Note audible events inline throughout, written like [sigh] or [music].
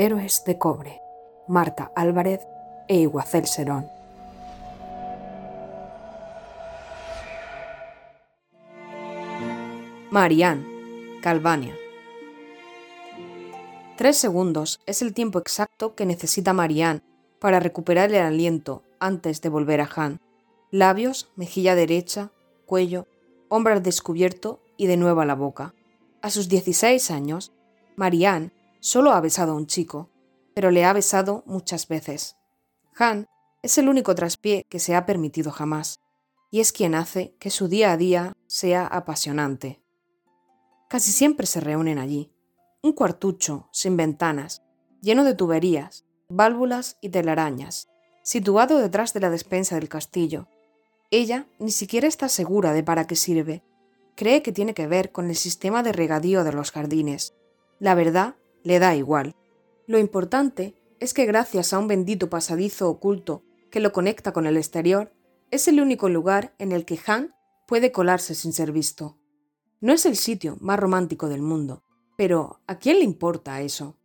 Héroes de Cobre, Marta Álvarez e Iguacel Serón. Marianne, Calvania. Tres segundos es el tiempo exacto que necesita Marianne para recuperar el aliento antes de volver a Han. Labios, mejilla derecha, cuello, hombro al descubierto y de nuevo a la boca. A sus 16 años, Marianne solo ha besado a un chico, pero le ha besado muchas veces. Han es el único traspié que se ha permitido jamás, y es quien hace que su día a día sea apasionante. Casi siempre se reúnen allí. Un cuartucho, sin ventanas, lleno de tuberías, válvulas y telarañas, situado detrás de la despensa del castillo. Ella ni siquiera está segura de para qué sirve. Cree que tiene que ver con el sistema de regadío de los jardines. La verdad, le da igual. Lo importante es que gracias a un bendito pasadizo oculto que lo conecta con el exterior, es el único lugar en el que Han puede colarse sin ser visto. No es el sitio más romántico del mundo, pero ¿a quién le importa eso?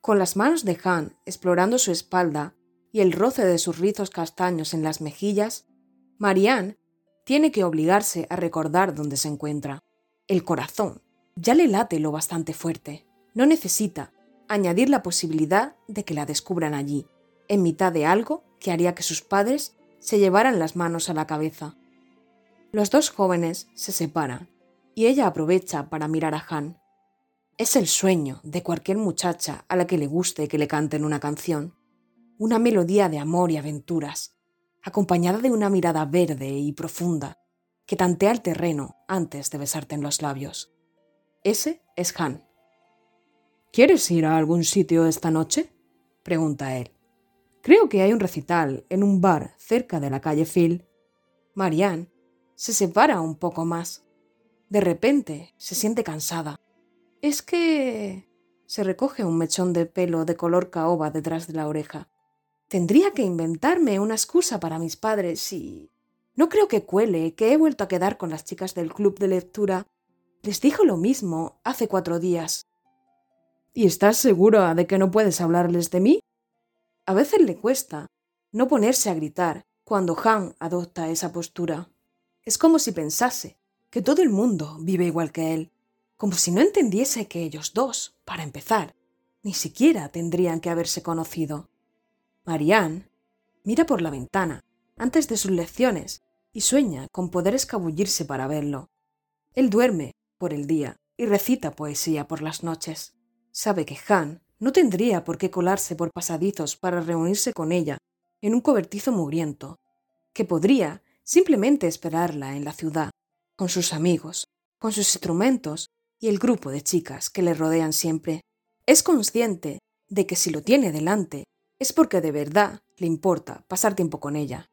Con las manos de Han explorando su espalda y el roce de sus rizos castaños en las mejillas, Marianne tiene que obligarse a recordar dónde se encuentra. El corazón ya le late lo bastante fuerte. No necesita añadir la posibilidad de que la descubran allí, en mitad de algo que haría que sus padres se llevaran las manos a la cabeza. Los dos jóvenes se separan y ella aprovecha para mirar a Han. Es el sueño de cualquier muchacha a la que le guste que le canten una canción, una melodía de amor y aventuras, acompañada de una mirada verde y profunda que tantea el terreno antes de besarte en los labios. Ese es Han. ¿Quieres ir a algún sitio esta noche? pregunta él. Creo que hay un recital en un bar cerca de la calle Phil. Marianne se separa un poco más. De repente se siente cansada. Es que... se recoge un mechón de pelo de color caoba detrás de la oreja. Tendría que inventarme una excusa para mis padres y... No creo que cuele que he vuelto a quedar con las chicas del club de lectura. Les dijo lo mismo hace cuatro días. ¿Y estás segura de que no puedes hablarles de mí? A veces le cuesta no ponerse a gritar cuando Han adopta esa postura. Es como si pensase que todo el mundo vive igual que él, como si no entendiese que ellos dos, para empezar, ni siquiera tendrían que haberse conocido. Marianne mira por la ventana antes de sus lecciones y sueña con poder escabullirse para verlo. Él duerme por el día y recita poesía por las noches. Sabe que Han no tendría por qué colarse por pasadizos para reunirse con ella en un cobertizo mugriento, que podría simplemente esperarla en la ciudad con sus amigos, con sus instrumentos y el grupo de chicas que le rodean siempre. Es consciente de que si lo tiene delante es porque de verdad le importa pasar tiempo con ella.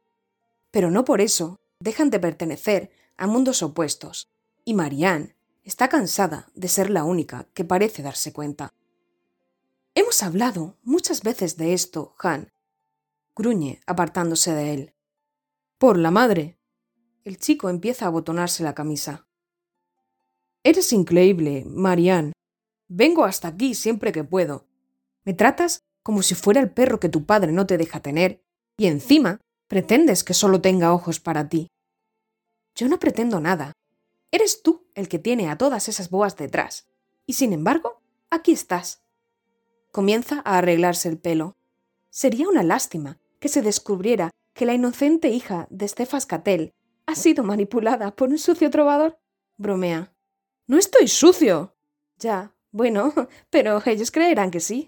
Pero no por eso dejan de pertenecer a mundos opuestos, y Marianne está cansada de ser la única que parece darse cuenta. Hemos hablado muchas veces de esto, Han, gruñe apartándose de él. Por la madre, el chico empieza a abotonarse la camisa. Eres increíble, Marianne. Vengo hasta aquí siempre que puedo. Me tratas como si fuera el perro que tu padre no te deja tener, y encima pretendes que solo tenga ojos para ti. Yo no pretendo nada. Eres tú el que tiene a todas esas boas detrás. Y sin embargo, aquí estás. Comienza a arreglarse el pelo. Sería una lástima que se descubriera que la inocente hija de Stefas Catel ha sido manipulada por un sucio trovador? bromea. No estoy sucio. Ya, bueno, [laughs] pero ellos creerán que sí.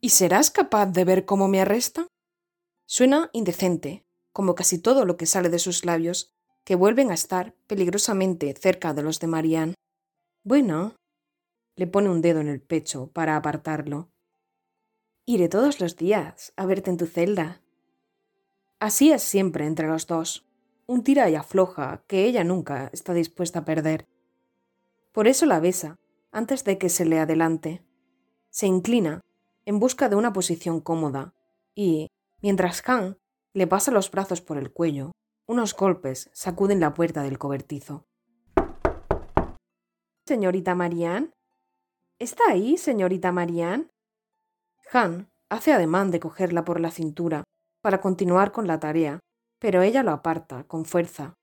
¿Y serás capaz de ver cómo me arresta? Suena indecente, como casi todo lo que sale de sus labios, que vuelven a estar peligrosamente cerca de los de Marianne. Bueno, le pone un dedo en el pecho para apartarlo. Iré todos los días a verte en tu celda. Así es siempre entre los dos un tira y afloja que ella nunca está dispuesta a perder. Por eso la besa, antes de que se le adelante. Se inclina, en busca de una posición cómoda, y, mientras Han le pasa los brazos por el cuello, unos golpes sacuden la puerta del cobertizo. Señorita Marianne. ¿Está ahí, señorita Marianne? Han hace ademán de cogerla por la cintura para continuar con la tarea, pero ella lo aparta con fuerza.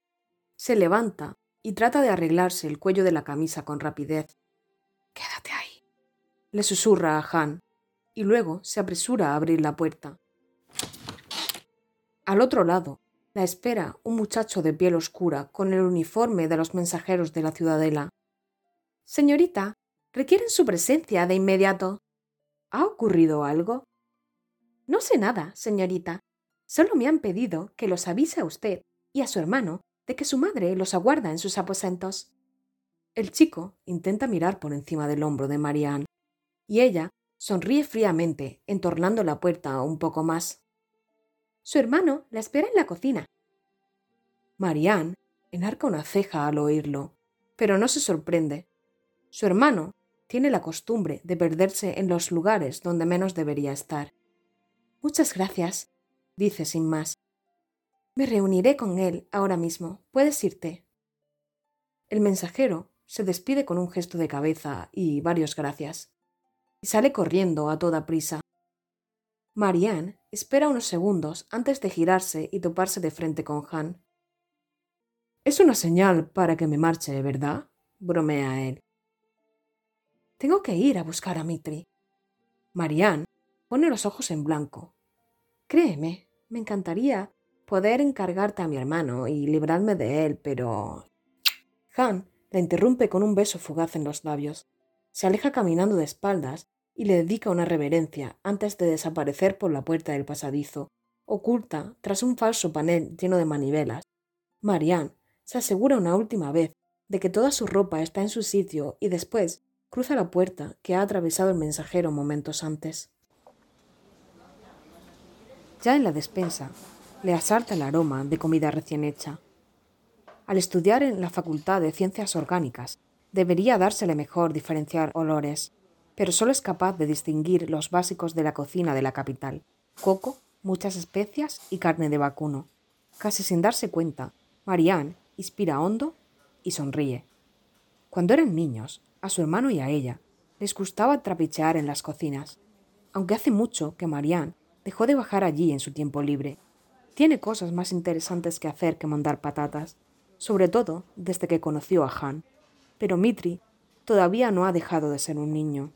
Se levanta y trata de arreglarse el cuello de la camisa con rapidez. Quédate ahí, le susurra a Han, y luego se apresura a abrir la puerta. Al otro lado, la espera un muchacho de piel oscura con el uniforme de los mensajeros de la ciudadela. Señorita, requieren su presencia de inmediato. ¿Ha ocurrido algo? No sé nada, señorita. Solo me han pedido que los avise a usted y a su hermano de que su madre los aguarda en sus aposentos. El chico intenta mirar por encima del hombro de Marianne, y ella sonríe fríamente, entornando la puerta un poco más. Su hermano la espera en la cocina. Marianne enarca una ceja al oírlo, pero no se sorprende. Su hermano tiene la costumbre de perderse en los lugares donde menos debería estar. Muchas gracias, dice sin más. Me reuniré con él ahora mismo. Puedes irte. El mensajero se despide con un gesto de cabeza y varios gracias, y sale corriendo a toda prisa. Marianne espera unos segundos antes de girarse y toparse de frente con Han. Es una señal para que me marche, ¿verdad? bromea él. Tengo que ir a buscar a Mitri. Marianne pone los ojos en blanco. Créeme, me encantaría poder encargarte a mi hermano y librarme de él, pero... Han la interrumpe con un beso fugaz en los labios. Se aleja caminando de espaldas y le dedica una reverencia antes de desaparecer por la puerta del pasadizo, oculta tras un falso panel lleno de manivelas. Marianne se asegura una última vez de que toda su ropa está en su sitio y después Cruza la puerta que ha atravesado el mensajero momentos antes. Ya en la despensa, le asalta el aroma de comida recién hecha. Al estudiar en la Facultad de Ciencias Orgánicas, debería dársele mejor diferenciar olores, pero solo es capaz de distinguir los básicos de la cocina de la capital, coco, muchas especias y carne de vacuno. Casi sin darse cuenta, Marianne inspira hondo y sonríe. Cuando eran niños, a su hermano y a ella les gustaba trapichear en las cocinas, aunque hace mucho que Marianne dejó de bajar allí en su tiempo libre. Tiene cosas más interesantes que hacer que mandar patatas, sobre todo desde que conoció a Han. Pero Mitri todavía no ha dejado de ser un niño.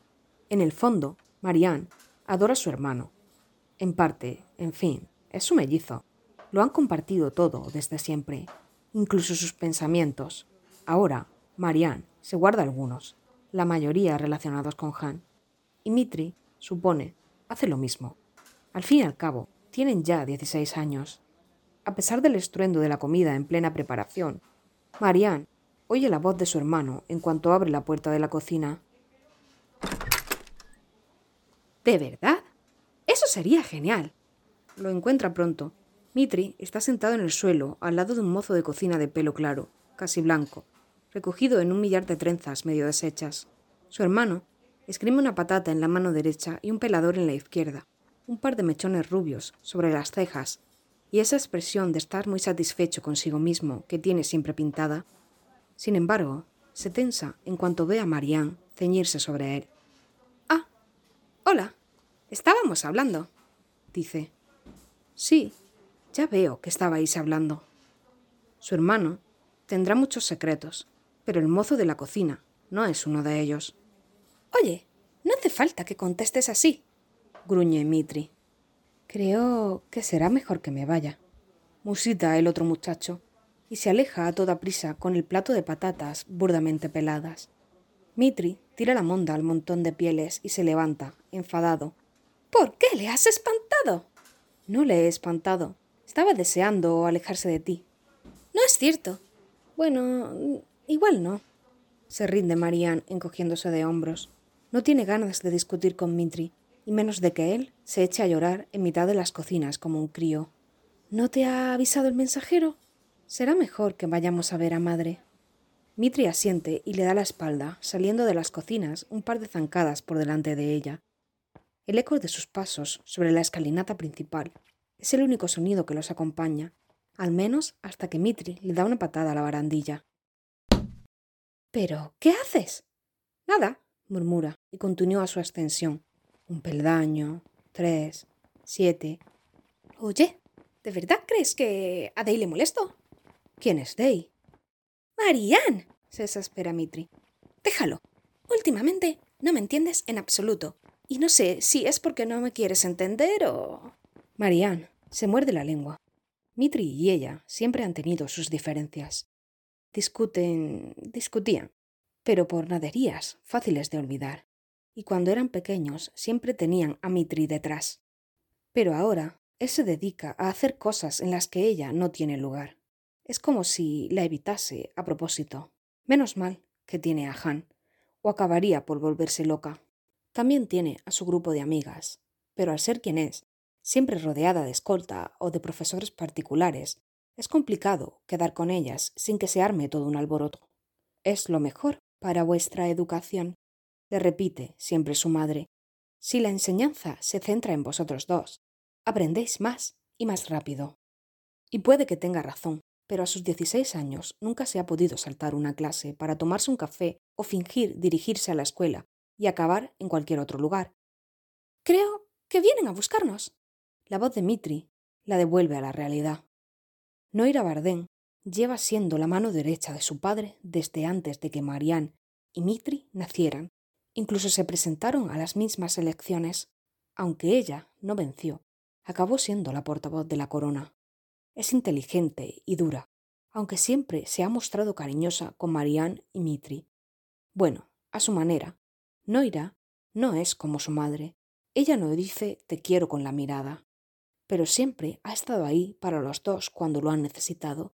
En el fondo, Marianne adora a su hermano. En parte, en fin, es su mellizo. Lo han compartido todo desde siempre, incluso sus pensamientos. Ahora, Marianne se guarda algunos, la mayoría relacionados con Han. Y Mitri, supone, hace lo mismo. Al fin y al cabo, tienen ya 16 años. A pesar del estruendo de la comida en plena preparación, Marianne oye la voz de su hermano en cuanto abre la puerta de la cocina. ¿De verdad? Eso sería genial. Lo encuentra pronto. Mitri está sentado en el suelo al lado de un mozo de cocina de pelo claro, casi blanco, recogido en un millar de trenzas medio deshechas. Su hermano escribe una patata en la mano derecha y un pelador en la izquierda, un par de mechones rubios sobre las cejas, y esa expresión de estar muy satisfecho consigo mismo que tiene siempre pintada. Sin embargo, se tensa en cuanto ve a Marianne ceñirse sobre él. Hola. Estábamos hablando, dice. Sí, ya veo que estabais hablando. Su hermano tendrá muchos secretos, pero el mozo de la cocina no es uno de ellos. Oye, no hace falta que contestes así, gruñe Mitri. Creo que será mejor que me vaya, musita el otro muchacho, y se aleja a toda prisa con el plato de patatas burdamente peladas. Mitri tira la monda al montón de pieles y se levanta, enfadado. ¿Por qué le has espantado? No le he espantado. Estaba deseando alejarse de ti. No es cierto. Bueno, Igual no. Se rinde Marianne encogiéndose de hombros. No tiene ganas de discutir con Mitri, y menos de que él se eche a llorar en mitad de las cocinas como un crío. ¿No te ha avisado el mensajero? Será mejor que vayamos a ver a madre. Mitri asiente y le da la espalda, saliendo de las cocinas un par de zancadas por delante de ella. El eco de sus pasos sobre la escalinata principal es el único sonido que los acompaña, al menos hasta que Mitri le da una patada a la barandilla. ¿Pero qué haces? Nada, murmura y continúa su ascensión. Un peldaño, tres, siete. Oye, ¿de verdad crees que a Day le molesto? ¿Quién es Day? Marianne, se desespera Mitri. Déjalo. Últimamente no me entiendes en absoluto. Y no sé si es porque no me quieres entender o... Marianne se muerde la lengua. Mitri y ella siempre han tenido sus diferencias. Discuten, discutían, pero por naderías fáciles de olvidar. Y cuando eran pequeños siempre tenían a Mitri detrás. Pero ahora él se dedica a hacer cosas en las que ella no tiene lugar. Es como si la evitase a propósito. Menos mal que tiene a Han, o acabaría por volverse loca. También tiene a su grupo de amigas, pero al ser quien es, siempre rodeada de escolta o de profesores particulares, es complicado quedar con ellas sin que se arme todo un alboroto. Es lo mejor para vuestra educación, le repite siempre su madre. Si la enseñanza se centra en vosotros dos, aprendéis más y más rápido. Y puede que tenga razón, pero a sus 16 años nunca se ha podido saltar una clase para tomarse un café o fingir dirigirse a la escuela y acabar en cualquier otro lugar. Creo que vienen a buscarnos. La voz de Mitri la devuelve a la realidad. Noira Bardén lleva siendo la mano derecha de su padre desde antes de que Marianne y Mitri nacieran. Incluso se presentaron a las mismas elecciones. Aunque ella no venció, acabó siendo la portavoz de la corona. Es inteligente y dura, aunque siempre se ha mostrado cariñosa con Marianne y Mitri. Bueno, a su manera. Noira no es como su madre. Ella no dice te quiero con la mirada, pero siempre ha estado ahí para los dos cuando lo han necesitado.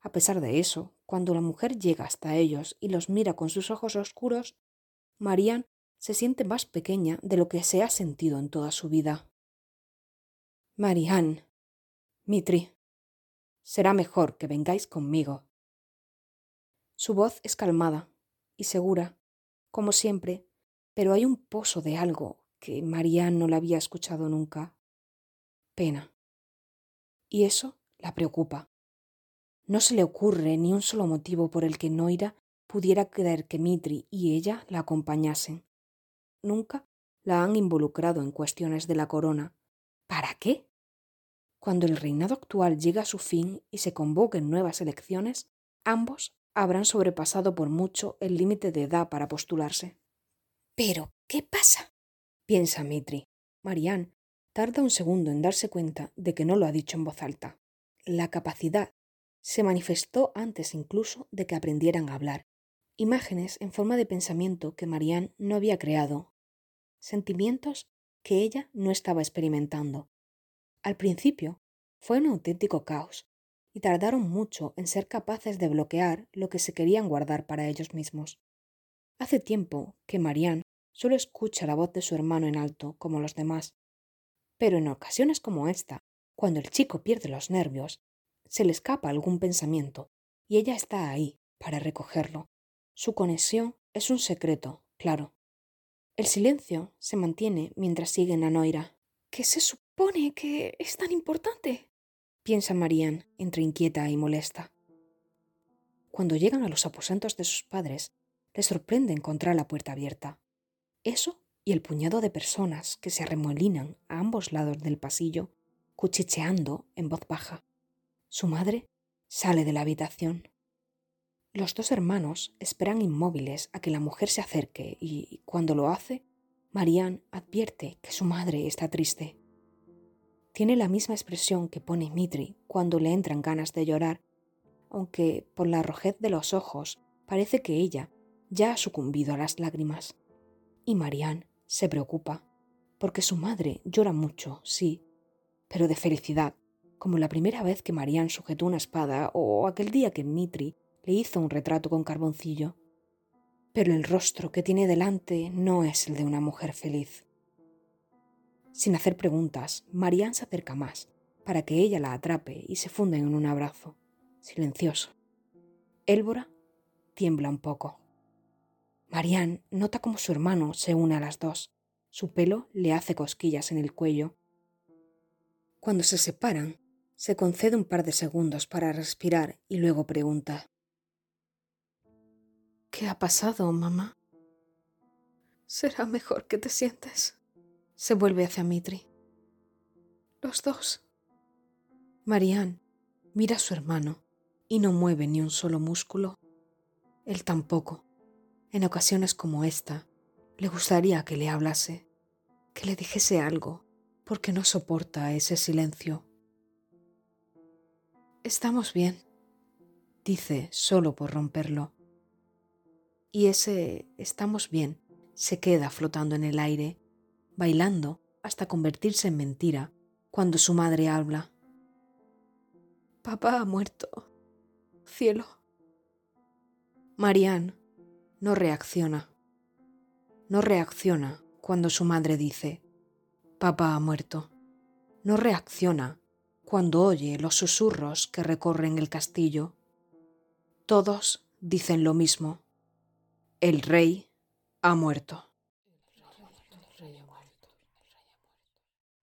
A pesar de eso, cuando la mujer llega hasta ellos y los mira con sus ojos oscuros, Marianne se siente más pequeña de lo que se ha sentido en toda su vida. Marianne, Mitri, será mejor que vengáis conmigo. Su voz es calmada y segura, como siempre, pero hay un pozo de algo que Marianne no la había escuchado nunca pena. Y eso la preocupa. No se le ocurre ni un solo motivo por el que Noira pudiera creer que Mitri y ella la acompañasen. Nunca la han involucrado en cuestiones de la corona. ¿Para qué? Cuando el reinado actual llegue a su fin y se convoquen nuevas elecciones, ambos habrán sobrepasado por mucho el límite de edad para postularse. Pero, ¿qué pasa? piensa Mitri. Marianne Tarda un segundo en darse cuenta de que no lo ha dicho en voz alta. La capacidad se manifestó antes incluso de que aprendieran a hablar. Imágenes en forma de pensamiento que Marianne no había creado. Sentimientos que ella no estaba experimentando. Al principio fue un auténtico caos y tardaron mucho en ser capaces de bloquear lo que se querían guardar para ellos mismos. Hace tiempo que Marianne solo escucha la voz de su hermano en alto como los demás pero en ocasiones como esta, cuando el chico pierde los nervios, se le escapa algún pensamiento y ella está ahí para recogerlo. Su conexión es un secreto, claro. El silencio se mantiene mientras siguen a Noira. ¿Qué se supone que es tan importante? piensa Marianne entre inquieta y molesta. Cuando llegan a los aposentos de sus padres, les sorprende encontrar la puerta abierta. Eso y el puñado de personas que se arremolinan a ambos lados del pasillo, cuchicheando en voz baja. Su madre sale de la habitación. Los dos hermanos esperan inmóviles a que la mujer se acerque y, cuando lo hace, Marianne advierte que su madre está triste. Tiene la misma expresión que pone Mitri cuando le entran ganas de llorar, aunque por la rojez de los ojos parece que ella ya ha sucumbido a las lágrimas. Y Marianne se preocupa, porque su madre llora mucho, sí, pero de felicidad, como la primera vez que Marianne sujetó una espada o aquel día que Mitri le hizo un retrato con carboncillo. Pero el rostro que tiene delante no es el de una mujer feliz. Sin hacer preguntas, Marianne se acerca más, para que ella la atrape y se funden en un abrazo, silencioso. Élvora tiembla un poco. Marianne nota cómo su hermano se une a las dos. Su pelo le hace cosquillas en el cuello. Cuando se separan, se concede un par de segundos para respirar y luego pregunta. ¿Qué ha pasado, mamá? Será mejor que te sientes. Se vuelve hacia Mitri. Los dos. Marianne mira a su hermano y no mueve ni un solo músculo. Él tampoco. En ocasiones como esta, le gustaría que le hablase, que le dijese algo, porque no soporta ese silencio. Estamos bien, dice solo por romperlo. Y ese estamos bien se queda flotando en el aire, bailando hasta convertirse en mentira cuando su madre habla. Papá ha muerto. Cielo. Marianne no reacciona. No reacciona cuando su madre dice, Papá ha muerto. No reacciona cuando oye los susurros que recorren el castillo. Todos dicen lo mismo. El rey ha muerto.